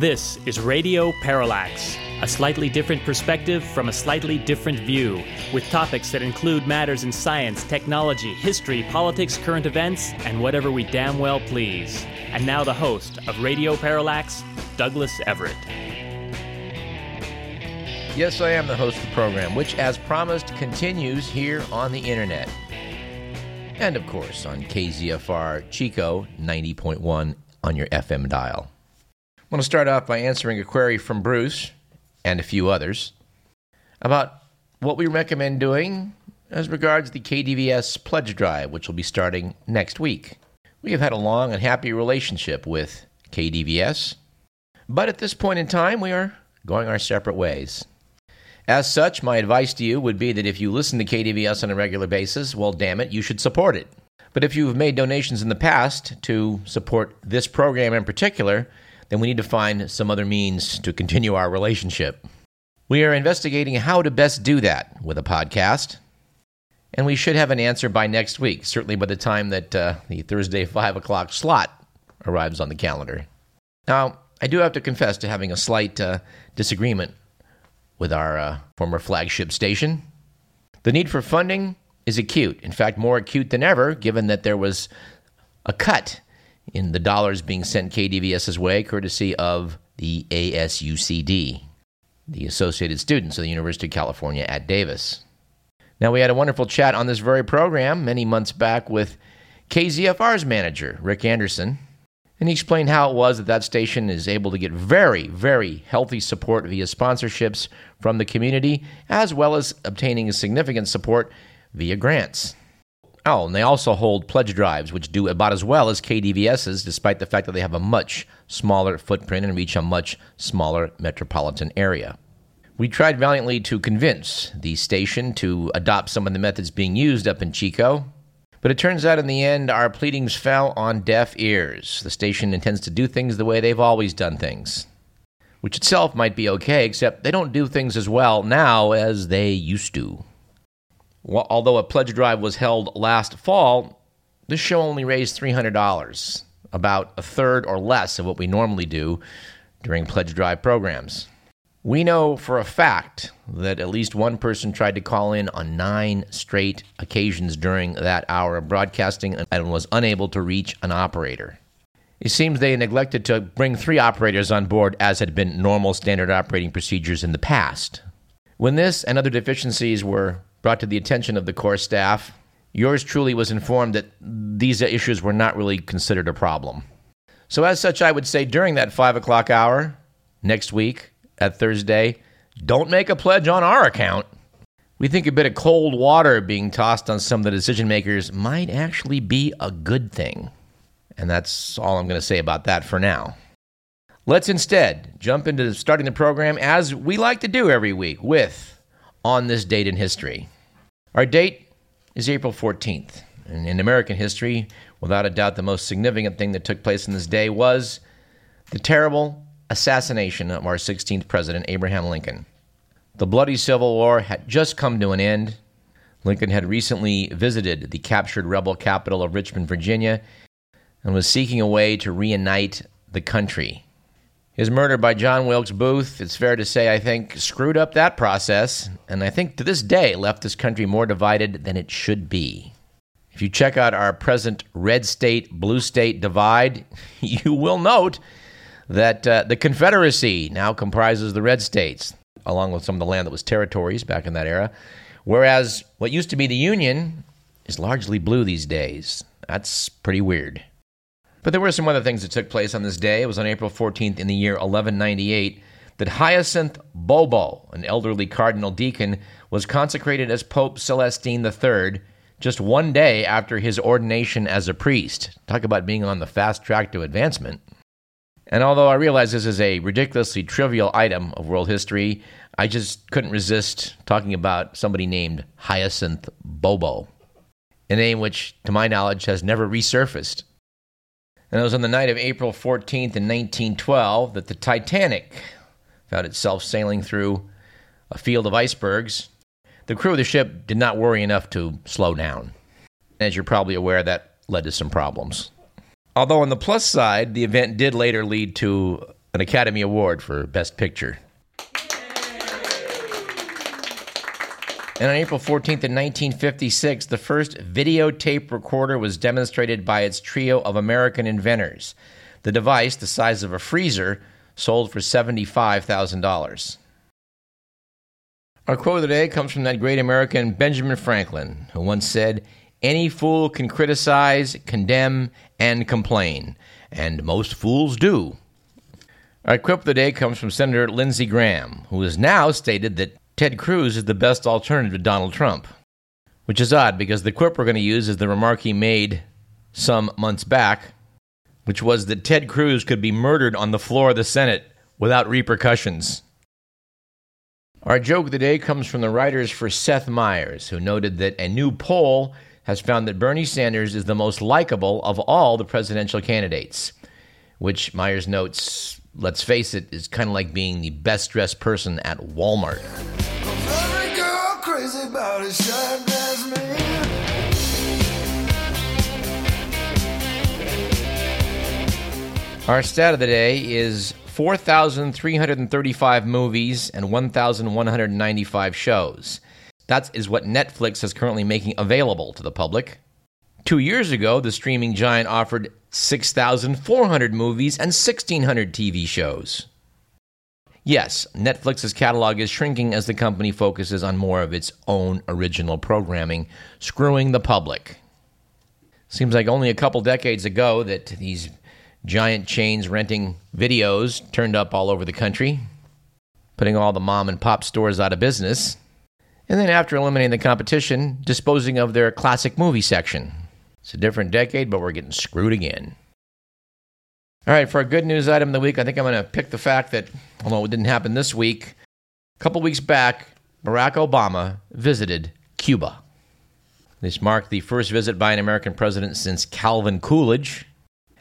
This is Radio Parallax, a slightly different perspective from a slightly different view, with topics that include matters in science, technology, history, politics, current events, and whatever we damn well please. And now the host of Radio Parallax, Douglas Everett. Yes, I am the host of the program, which, as promised, continues here on the internet. And of course, on KZFR Chico 90.1 on your FM dial. I want to start off by answering a query from Bruce and a few others about what we recommend doing as regards the KDVS pledge drive, which will be starting next week. We have had a long and happy relationship with KDVS, but at this point in time, we are going our separate ways. As such, my advice to you would be that if you listen to KDVS on a regular basis, well, damn it, you should support it. But if you've made donations in the past to support this program in particular, then we need to find some other means to continue our relationship. We are investigating how to best do that with a podcast, and we should have an answer by next week, certainly by the time that uh, the Thursday 5 o'clock slot arrives on the calendar. Now, I do have to confess to having a slight uh, disagreement with our uh, former flagship station. The need for funding is acute, in fact, more acute than ever, given that there was a cut in the dollars being sent KDVS's way, courtesy of the ASUCD, the Associated Students of the University of California at Davis. Now, we had a wonderful chat on this very program many months back with KZFR's manager, Rick Anderson, and he explained how it was that that station is able to get very, very healthy support via sponsorships from the community, as well as obtaining significant support via grants. Oh, and they also hold pledge drives, which do about as well as KDVS's, despite the fact that they have a much smaller footprint and reach a much smaller metropolitan area. We tried valiantly to convince the station to adopt some of the methods being used up in Chico, but it turns out in the end our pleadings fell on deaf ears. The station intends to do things the way they've always done things, which itself might be okay, except they don't do things as well now as they used to. Although a pledge drive was held last fall, this show only raised $300, about a third or less of what we normally do during pledge drive programs. We know for a fact that at least one person tried to call in on nine straight occasions during that hour of broadcasting and was unable to reach an operator. It seems they neglected to bring three operators on board, as had been normal standard operating procedures in the past. When this and other deficiencies were brought to the attention of the core staff, yours truly was informed that these issues were not really considered a problem. So, as such, I would say during that 5 o'clock hour next week at Thursday, don't make a pledge on our account. We think a bit of cold water being tossed on some of the decision makers might actually be a good thing. And that's all I'm going to say about that for now. Let's instead jump into starting the program as we like to do every week with on this date in history. Our date is April 14th. And in American history, without a doubt, the most significant thing that took place in this day was the terrible assassination of our 16th president, Abraham Lincoln. The bloody Civil War had just come to an end. Lincoln had recently visited the captured rebel capital of Richmond, Virginia, and was seeking a way to reunite the country. His murder by John Wilkes Booth, it's fair to say, I think, screwed up that process, and I think to this day left this country more divided than it should be. If you check out our present red state, blue state divide, you will note that uh, the Confederacy now comprises the red states, along with some of the land that was territories back in that era, whereas what used to be the Union is largely blue these days. That's pretty weird. But there were some other things that took place on this day. It was on April 14th in the year 1198 that Hyacinth Bobo, an elderly cardinal deacon, was consecrated as Pope Celestine III just one day after his ordination as a priest. Talk about being on the fast track to advancement. And although I realize this is a ridiculously trivial item of world history, I just couldn't resist talking about somebody named Hyacinth Bobo, a name which, to my knowledge, has never resurfaced and it was on the night of April 14th in 1912 that the Titanic found itself sailing through a field of icebergs. The crew of the ship did not worry enough to slow down. As you're probably aware, that led to some problems. Although, on the plus side, the event did later lead to an Academy Award for Best Picture. And on April 14th, in 1956, the first videotape recorder was demonstrated by its trio of American inventors. The device, the size of a freezer, sold for $75,000. Our quote of the day comes from that great American Benjamin Franklin, who once said, Any fool can criticize, condemn, and complain, and most fools do. Our quip of the day comes from Senator Lindsey Graham, who has now stated that Ted Cruz is the best alternative to Donald Trump. Which is odd because the quip we're going to use is the remark he made some months back, which was that Ted Cruz could be murdered on the floor of the Senate without repercussions. Our joke of the day comes from the writers for Seth Meyers, who noted that a new poll has found that Bernie Sanders is the most likable of all the presidential candidates, which Meyers notes, let's face it, is kind of like being the best dressed person at Walmart. Our stat of the day is 4,335 movies and 1,195 shows. That is what Netflix is currently making available to the public. Two years ago, the streaming giant offered 6,400 movies and 1,600 TV shows. Yes, Netflix's catalog is shrinking as the company focuses on more of its own original programming, screwing the public. Seems like only a couple decades ago that these giant chains renting videos turned up all over the country, putting all the mom and pop stores out of business, and then after eliminating the competition, disposing of their classic movie section. It's a different decade, but we're getting screwed again. All right, for a good news item of the week, I think I'm going to pick the fact that, although it didn't happen this week, a couple weeks back, Barack Obama visited Cuba. This marked the first visit by an American president since Calvin Coolidge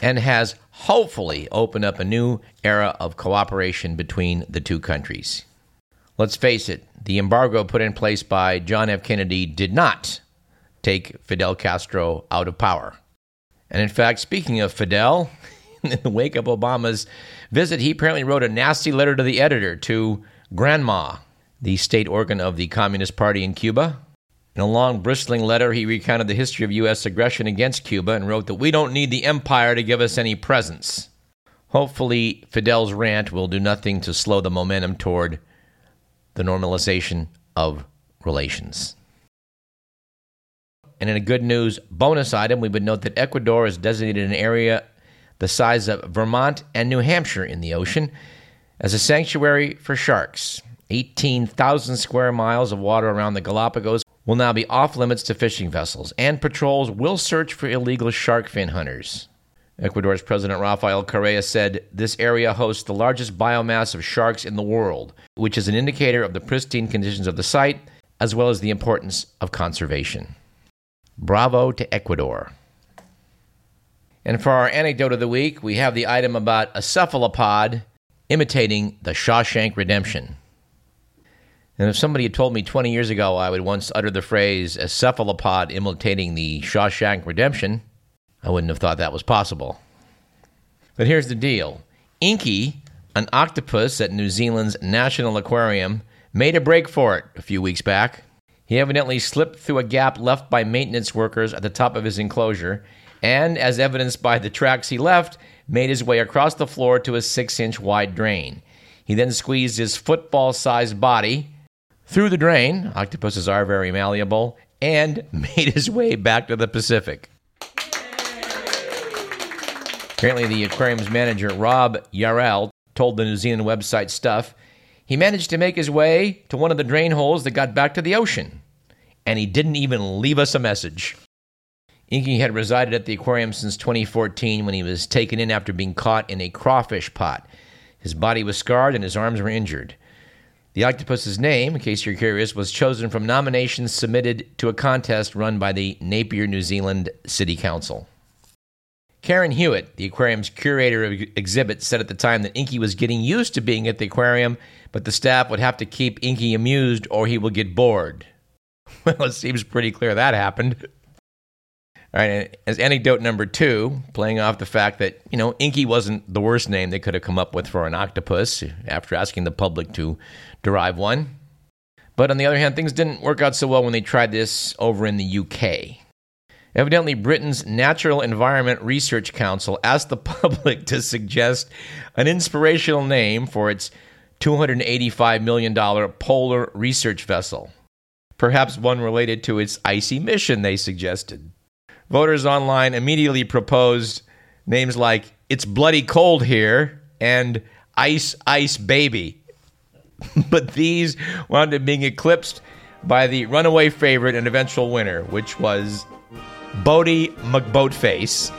and has hopefully opened up a new era of cooperation between the two countries. Let's face it, the embargo put in place by John F. Kennedy did not take Fidel Castro out of power. And in fact, speaking of Fidel, in the wake of Obama's visit, he apparently wrote a nasty letter to the editor, to Granma, the state organ of the Communist Party in Cuba, in a long, bristling letter, he recounted the history of U.S. aggression against Cuba and wrote that we don't need the empire to give us any presents. Hopefully, Fidel's rant will do nothing to slow the momentum toward the normalization of relations. And in a good news bonus item, we would note that Ecuador has designated an area the size of Vermont and New Hampshire in the ocean as a sanctuary for sharks. 18,000 square miles of water around the Galapagos will now be off limits to fishing vessels, and patrols will search for illegal shark fin hunters. Ecuador's President Rafael Correa said this area hosts the largest biomass of sharks in the world, which is an indicator of the pristine conditions of the site as well as the importance of conservation. Bravo to Ecuador. And for our anecdote of the week, we have the item about a cephalopod imitating the Shawshank Redemption. And if somebody had told me 20 years ago I would once utter the phrase a cephalopod imitating the Shawshank Redemption, I wouldn't have thought that was possible. But here's the deal Inky, an octopus at New Zealand's National Aquarium, made a break for it a few weeks back. He evidently slipped through a gap left by maintenance workers at the top of his enclosure, and, as evidenced by the tracks he left, made his way across the floor to a six inch wide drain. He then squeezed his football sized body through the drain, octopuses are very malleable, and made his way back to the Pacific. Apparently, the aquarium's manager, Rob Yarrall, told the New Zealand website Stuff he managed to make his way to one of the drain holes that got back to the ocean, and he didn't even leave us a message. Inky had resided at the aquarium since 2014 when he was taken in after being caught in a crawfish pot. His body was scarred and his arms were injured. The octopus's name, in case you're curious, was chosen from nominations submitted to a contest run by the Napier, New Zealand City Council. Karen Hewitt, the aquarium's curator of exhibits, said at the time that Inky was getting used to being at the aquarium, but the staff would have to keep Inky amused or he will get bored. Well, it seems pretty clear that happened. All right, as anecdote number two, playing off the fact that, you know, Inky wasn't the worst name they could have come up with for an octopus after asking the public to derive one. But on the other hand, things didn't work out so well when they tried this over in the UK. Evidently, Britain's Natural Environment Research Council asked the public to suggest an inspirational name for its $285 million polar research vessel. Perhaps one related to its icy mission, they suggested. Voters online immediately proposed names like It's Bloody Cold Here and Ice Ice Baby. but these wound up being eclipsed by the runaway favorite and eventual winner, which was Boaty McBoatface.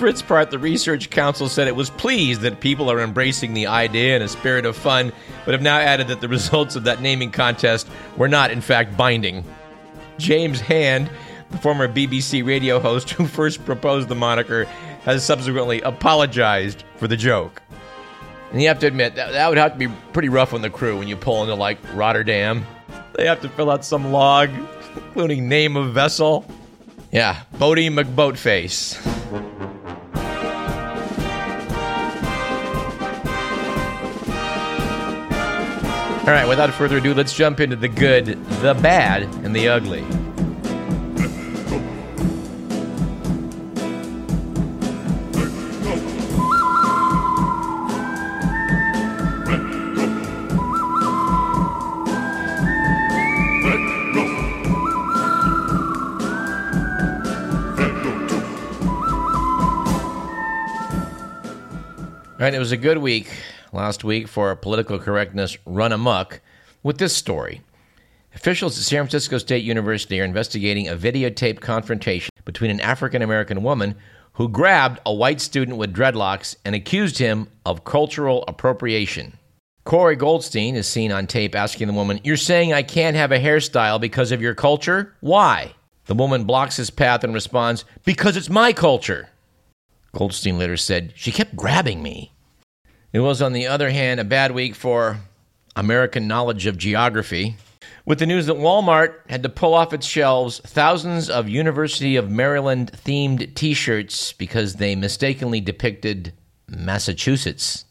For its part, the Research Council said it was pleased that people are embracing the idea in a spirit of fun, but have now added that the results of that naming contest were not, in fact, binding. James Hand, the former BBC radio host who first proposed the moniker, has subsequently apologized for the joke. And you have to admit, that, that would have to be pretty rough on the crew when you pull into, like, Rotterdam. They have to fill out some log, including name of vessel. Yeah, Boaty McBoatface. All right, without further ado, let's jump into the good, the bad, and the ugly. All right, it was a good week last week for political correctness run amok with this story. Officials at San Francisco State University are investigating a videotaped confrontation between an African American woman who grabbed a white student with dreadlocks and accused him of cultural appropriation. Corey Goldstein is seen on tape asking the woman, You're saying I can't have a hairstyle because of your culture? Why? The woman blocks his path and responds, Because it's my culture. Goldstein later said, She kept grabbing me. It was, on the other hand, a bad week for American knowledge of geography, with the news that Walmart had to pull off its shelves thousands of University of Maryland themed t shirts because they mistakenly depicted Massachusetts.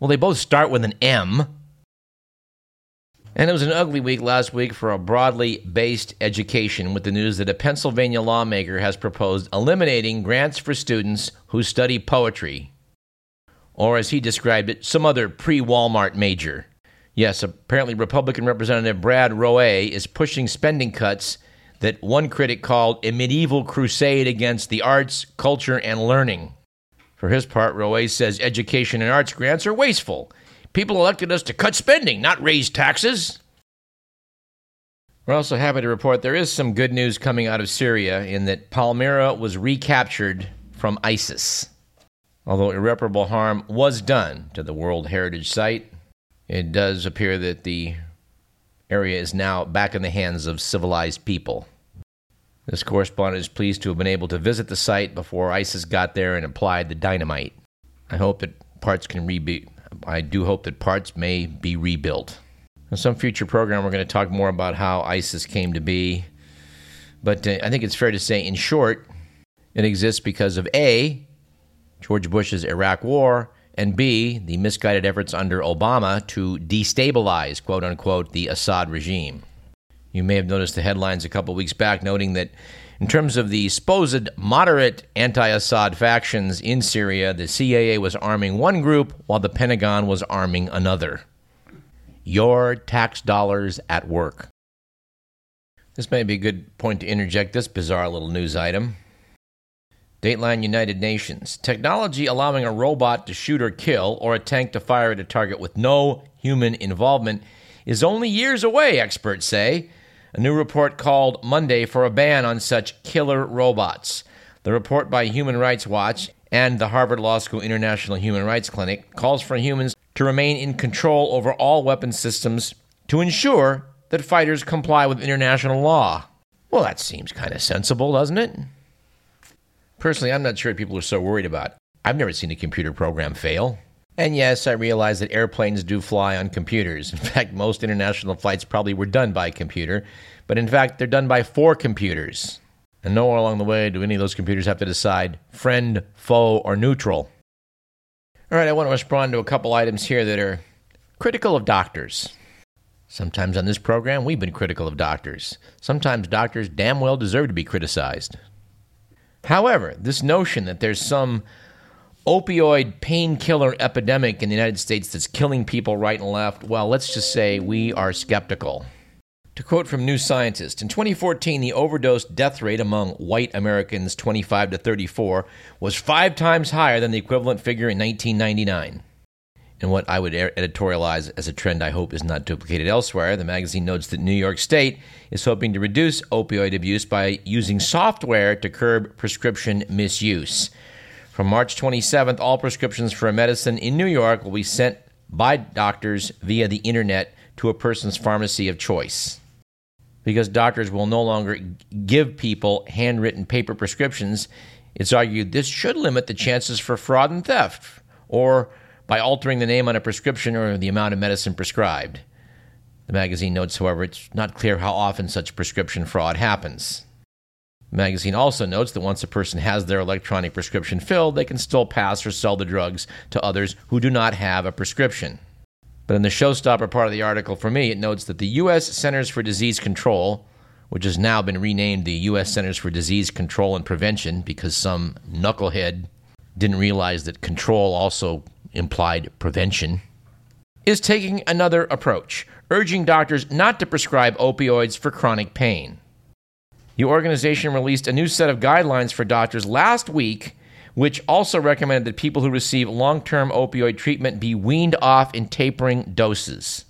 Well, they both start with an M. And it was an ugly week last week for a broadly based education with the news that a Pennsylvania lawmaker has proposed eliminating grants for students who study poetry, or as he described it, some other pre Walmart major. Yes, apparently Republican Representative Brad Roae is pushing spending cuts that one critic called a medieval crusade against the arts, culture, and learning. For his part, Roae says education and arts grants are wasteful People elected us to cut spending, not raise taxes. We're also happy to report there is some good news coming out of Syria in that Palmyra was recaptured from ISIS. Although irreparable harm was done to the World Heritage Site, it does appear that the area is now back in the hands of civilized people. This correspondent is pleased to have been able to visit the site before ISIS got there and applied the dynamite. I hope that parts can be I do hope that parts may be rebuilt. In some future program, we're going to talk more about how ISIS came to be. But uh, I think it's fair to say, in short, it exists because of A, George Bush's Iraq War, and B, the misguided efforts under Obama to destabilize, quote unquote, the Assad regime. You may have noticed the headlines a couple weeks back noting that in terms of the supposed moderate anti Assad factions in Syria, the CIA was arming one group while the Pentagon was arming another. Your tax dollars at work. This may be a good point to interject this bizarre little news item. Dateline United Nations. Technology allowing a robot to shoot or kill, or a tank to fire at a target with no human involvement, is only years away, experts say. A new report called Monday for a ban on such killer robots. The report by Human Rights Watch and the Harvard Law School International Human Rights Clinic calls for humans to remain in control over all weapon systems to ensure that fighters comply with international law. Well, that seems kind of sensible, doesn't it? Personally, I'm not sure people are so worried about. I've never seen a computer program fail. And yes, I realize that airplanes do fly on computers. In fact, most international flights probably were done by computer, but in fact, they're done by four computers. And nowhere along the way do any of those computers have to decide friend, foe, or neutral. All right, I want to respond to a couple items here that are critical of doctors. Sometimes on this program, we've been critical of doctors. Sometimes doctors damn well deserve to be criticized. However, this notion that there's some opioid painkiller epidemic in the United States that's killing people right and left, well, let's just say we are skeptical. To quote from New Scientist, in 2014, the overdose death rate among white Americans 25 to 34 was five times higher than the equivalent figure in 1999. In what I would editorialize as a trend I hope is not duplicated elsewhere, the magazine notes that New York State is hoping to reduce opioid abuse by using software to curb prescription misuse. From March 27th, all prescriptions for a medicine in New York will be sent by doctors via the internet to a person's pharmacy of choice. Because doctors will no longer give people handwritten paper prescriptions, it's argued this should limit the chances for fraud and theft, or by altering the name on a prescription or the amount of medicine prescribed. The magazine notes, however, it's not clear how often such prescription fraud happens. The magazine also notes that once a person has their electronic prescription filled, they can still pass or sell the drugs to others who do not have a prescription. But in the showstopper part of the article for me, it notes that the U.S. Centers for Disease Control, which has now been renamed the U.S. Centers for Disease Control and Prevention because some knucklehead didn't realize that control also implied prevention, is taking another approach, urging doctors not to prescribe opioids for chronic pain. The organization released a new set of guidelines for doctors last week, which also recommended that people who receive long term opioid treatment be weaned off in tapering doses.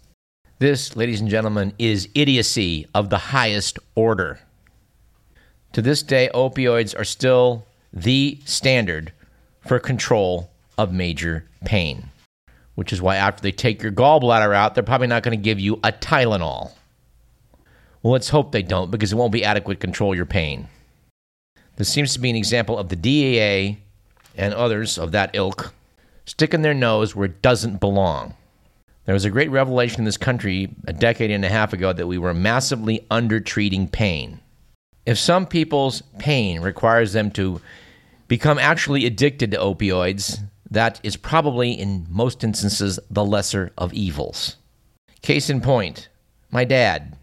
This, ladies and gentlemen, is idiocy of the highest order. To this day, opioids are still the standard for control of major pain, which is why after they take your gallbladder out, they're probably not going to give you a Tylenol. Well, let's hope they don't because it won't be adequate to control your pain. This seems to be an example of the DEA and others of that ilk sticking their nose where it doesn't belong. There was a great revelation in this country a decade and a half ago that we were massively undertreating pain. If some people's pain requires them to become actually addicted to opioids, that is probably, in most instances, the lesser of evils. Case in point, my dad.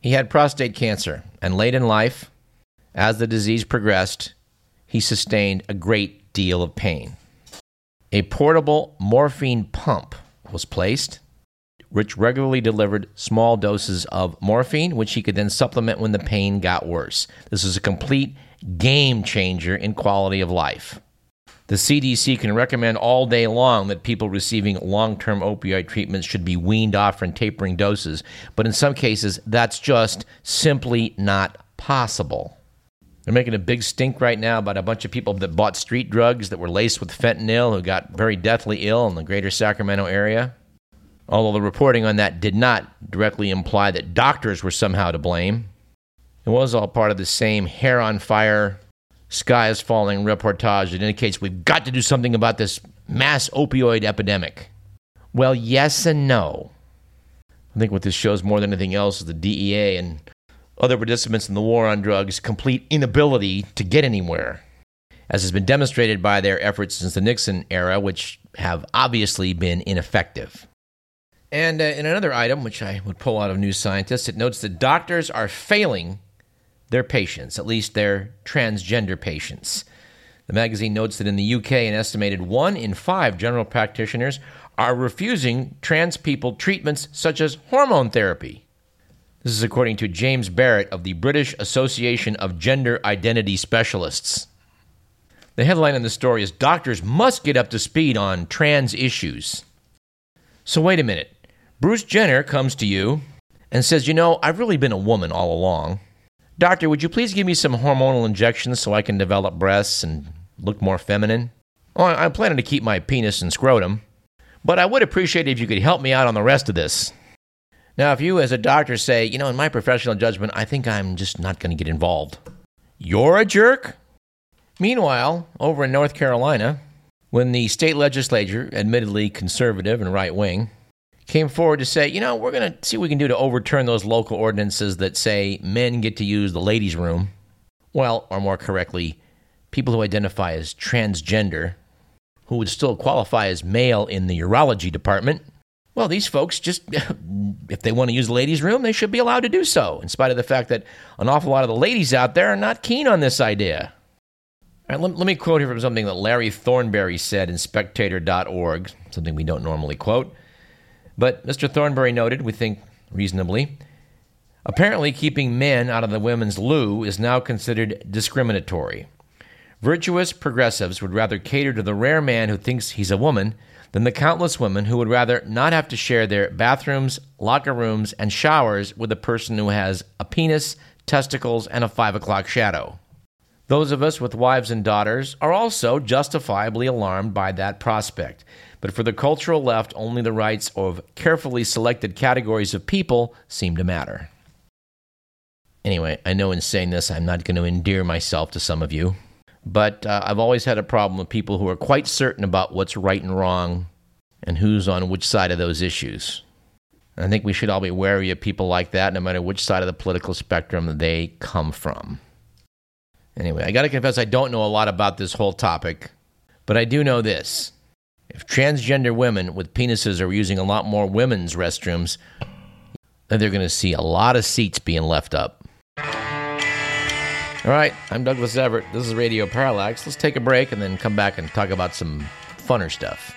He had prostate cancer, and late in life, as the disease progressed, he sustained a great deal of pain. A portable morphine pump was placed, which regularly delivered small doses of morphine, which he could then supplement when the pain got worse. This was a complete game changer in quality of life. The CDC can recommend all day long that people receiving long term opioid treatments should be weaned off from tapering doses, but in some cases, that's just simply not possible. They're making a big stink right now about a bunch of people that bought street drugs that were laced with fentanyl who got very deathly ill in the greater Sacramento area. Although the reporting on that did not directly imply that doctors were somehow to blame, it was all part of the same hair on fire sky is falling reportage that indicates we've got to do something about this mass opioid epidemic. Well, yes and no. I think what this shows more than anything else is the DEA and other participants in the war on drugs' complete inability to get anywhere, as has been demonstrated by their efforts since the Nixon era, which have obviously been ineffective. And uh, in another item, which I would pull out of New Scientist, it notes that doctors are failing their patients, at least their transgender patients. The magazine notes that in the UK, an estimated one in five general practitioners are refusing trans people treatments such as hormone therapy. This is according to James Barrett of the British Association of Gender Identity Specialists. The headline in the story is Doctors Must Get Up to Speed on Trans Issues. So, wait a minute. Bruce Jenner comes to you and says, You know, I've really been a woman all along. Doctor, would you please give me some hormonal injections so I can develop breasts and look more feminine? Oh, well, I'm planning to keep my penis and scrotum, but I would appreciate it if you could help me out on the rest of this. Now, if you as a doctor say, you know, in my professional judgment, I think I'm just not going to get involved, you're a jerk? Meanwhile, over in North Carolina, when the state legislature, admittedly conservative and right wing, came forward to say, you know, we're going to see what we can do to overturn those local ordinances that say men get to use the ladies' room. Well, or more correctly, people who identify as transgender, who would still qualify as male in the urology department. Well, these folks just, if they want to use the ladies' room, they should be allowed to do so, in spite of the fact that an awful lot of the ladies out there are not keen on this idea. let, let me quote here from something that Larry Thornberry said in Spectator.org, something we don't normally quote. But Mr. Thornberry noted, we think reasonably, apparently keeping men out of the women's loo is now considered discriminatory. Virtuous progressives would rather cater to the rare man who thinks he's a woman than the countless women who would rather not have to share their bathrooms, locker rooms, and showers with a person who has a penis, testicles, and a five o'clock shadow. Those of us with wives and daughters are also justifiably alarmed by that prospect. But for the cultural left, only the rights of carefully selected categories of people seem to matter. Anyway, I know in saying this, I'm not going to endear myself to some of you, but uh, I've always had a problem with people who are quite certain about what's right and wrong and who's on which side of those issues. I think we should all be wary of people like that, no matter which side of the political spectrum they come from. Anyway, I got to confess, I don't know a lot about this whole topic, but I do know this. If transgender women with penises are using a lot more women's restrooms, then they're going to see a lot of seats being left up. All right, I'm Douglas Everett. This is Radio Parallax. Let's take a break and then come back and talk about some funner stuff.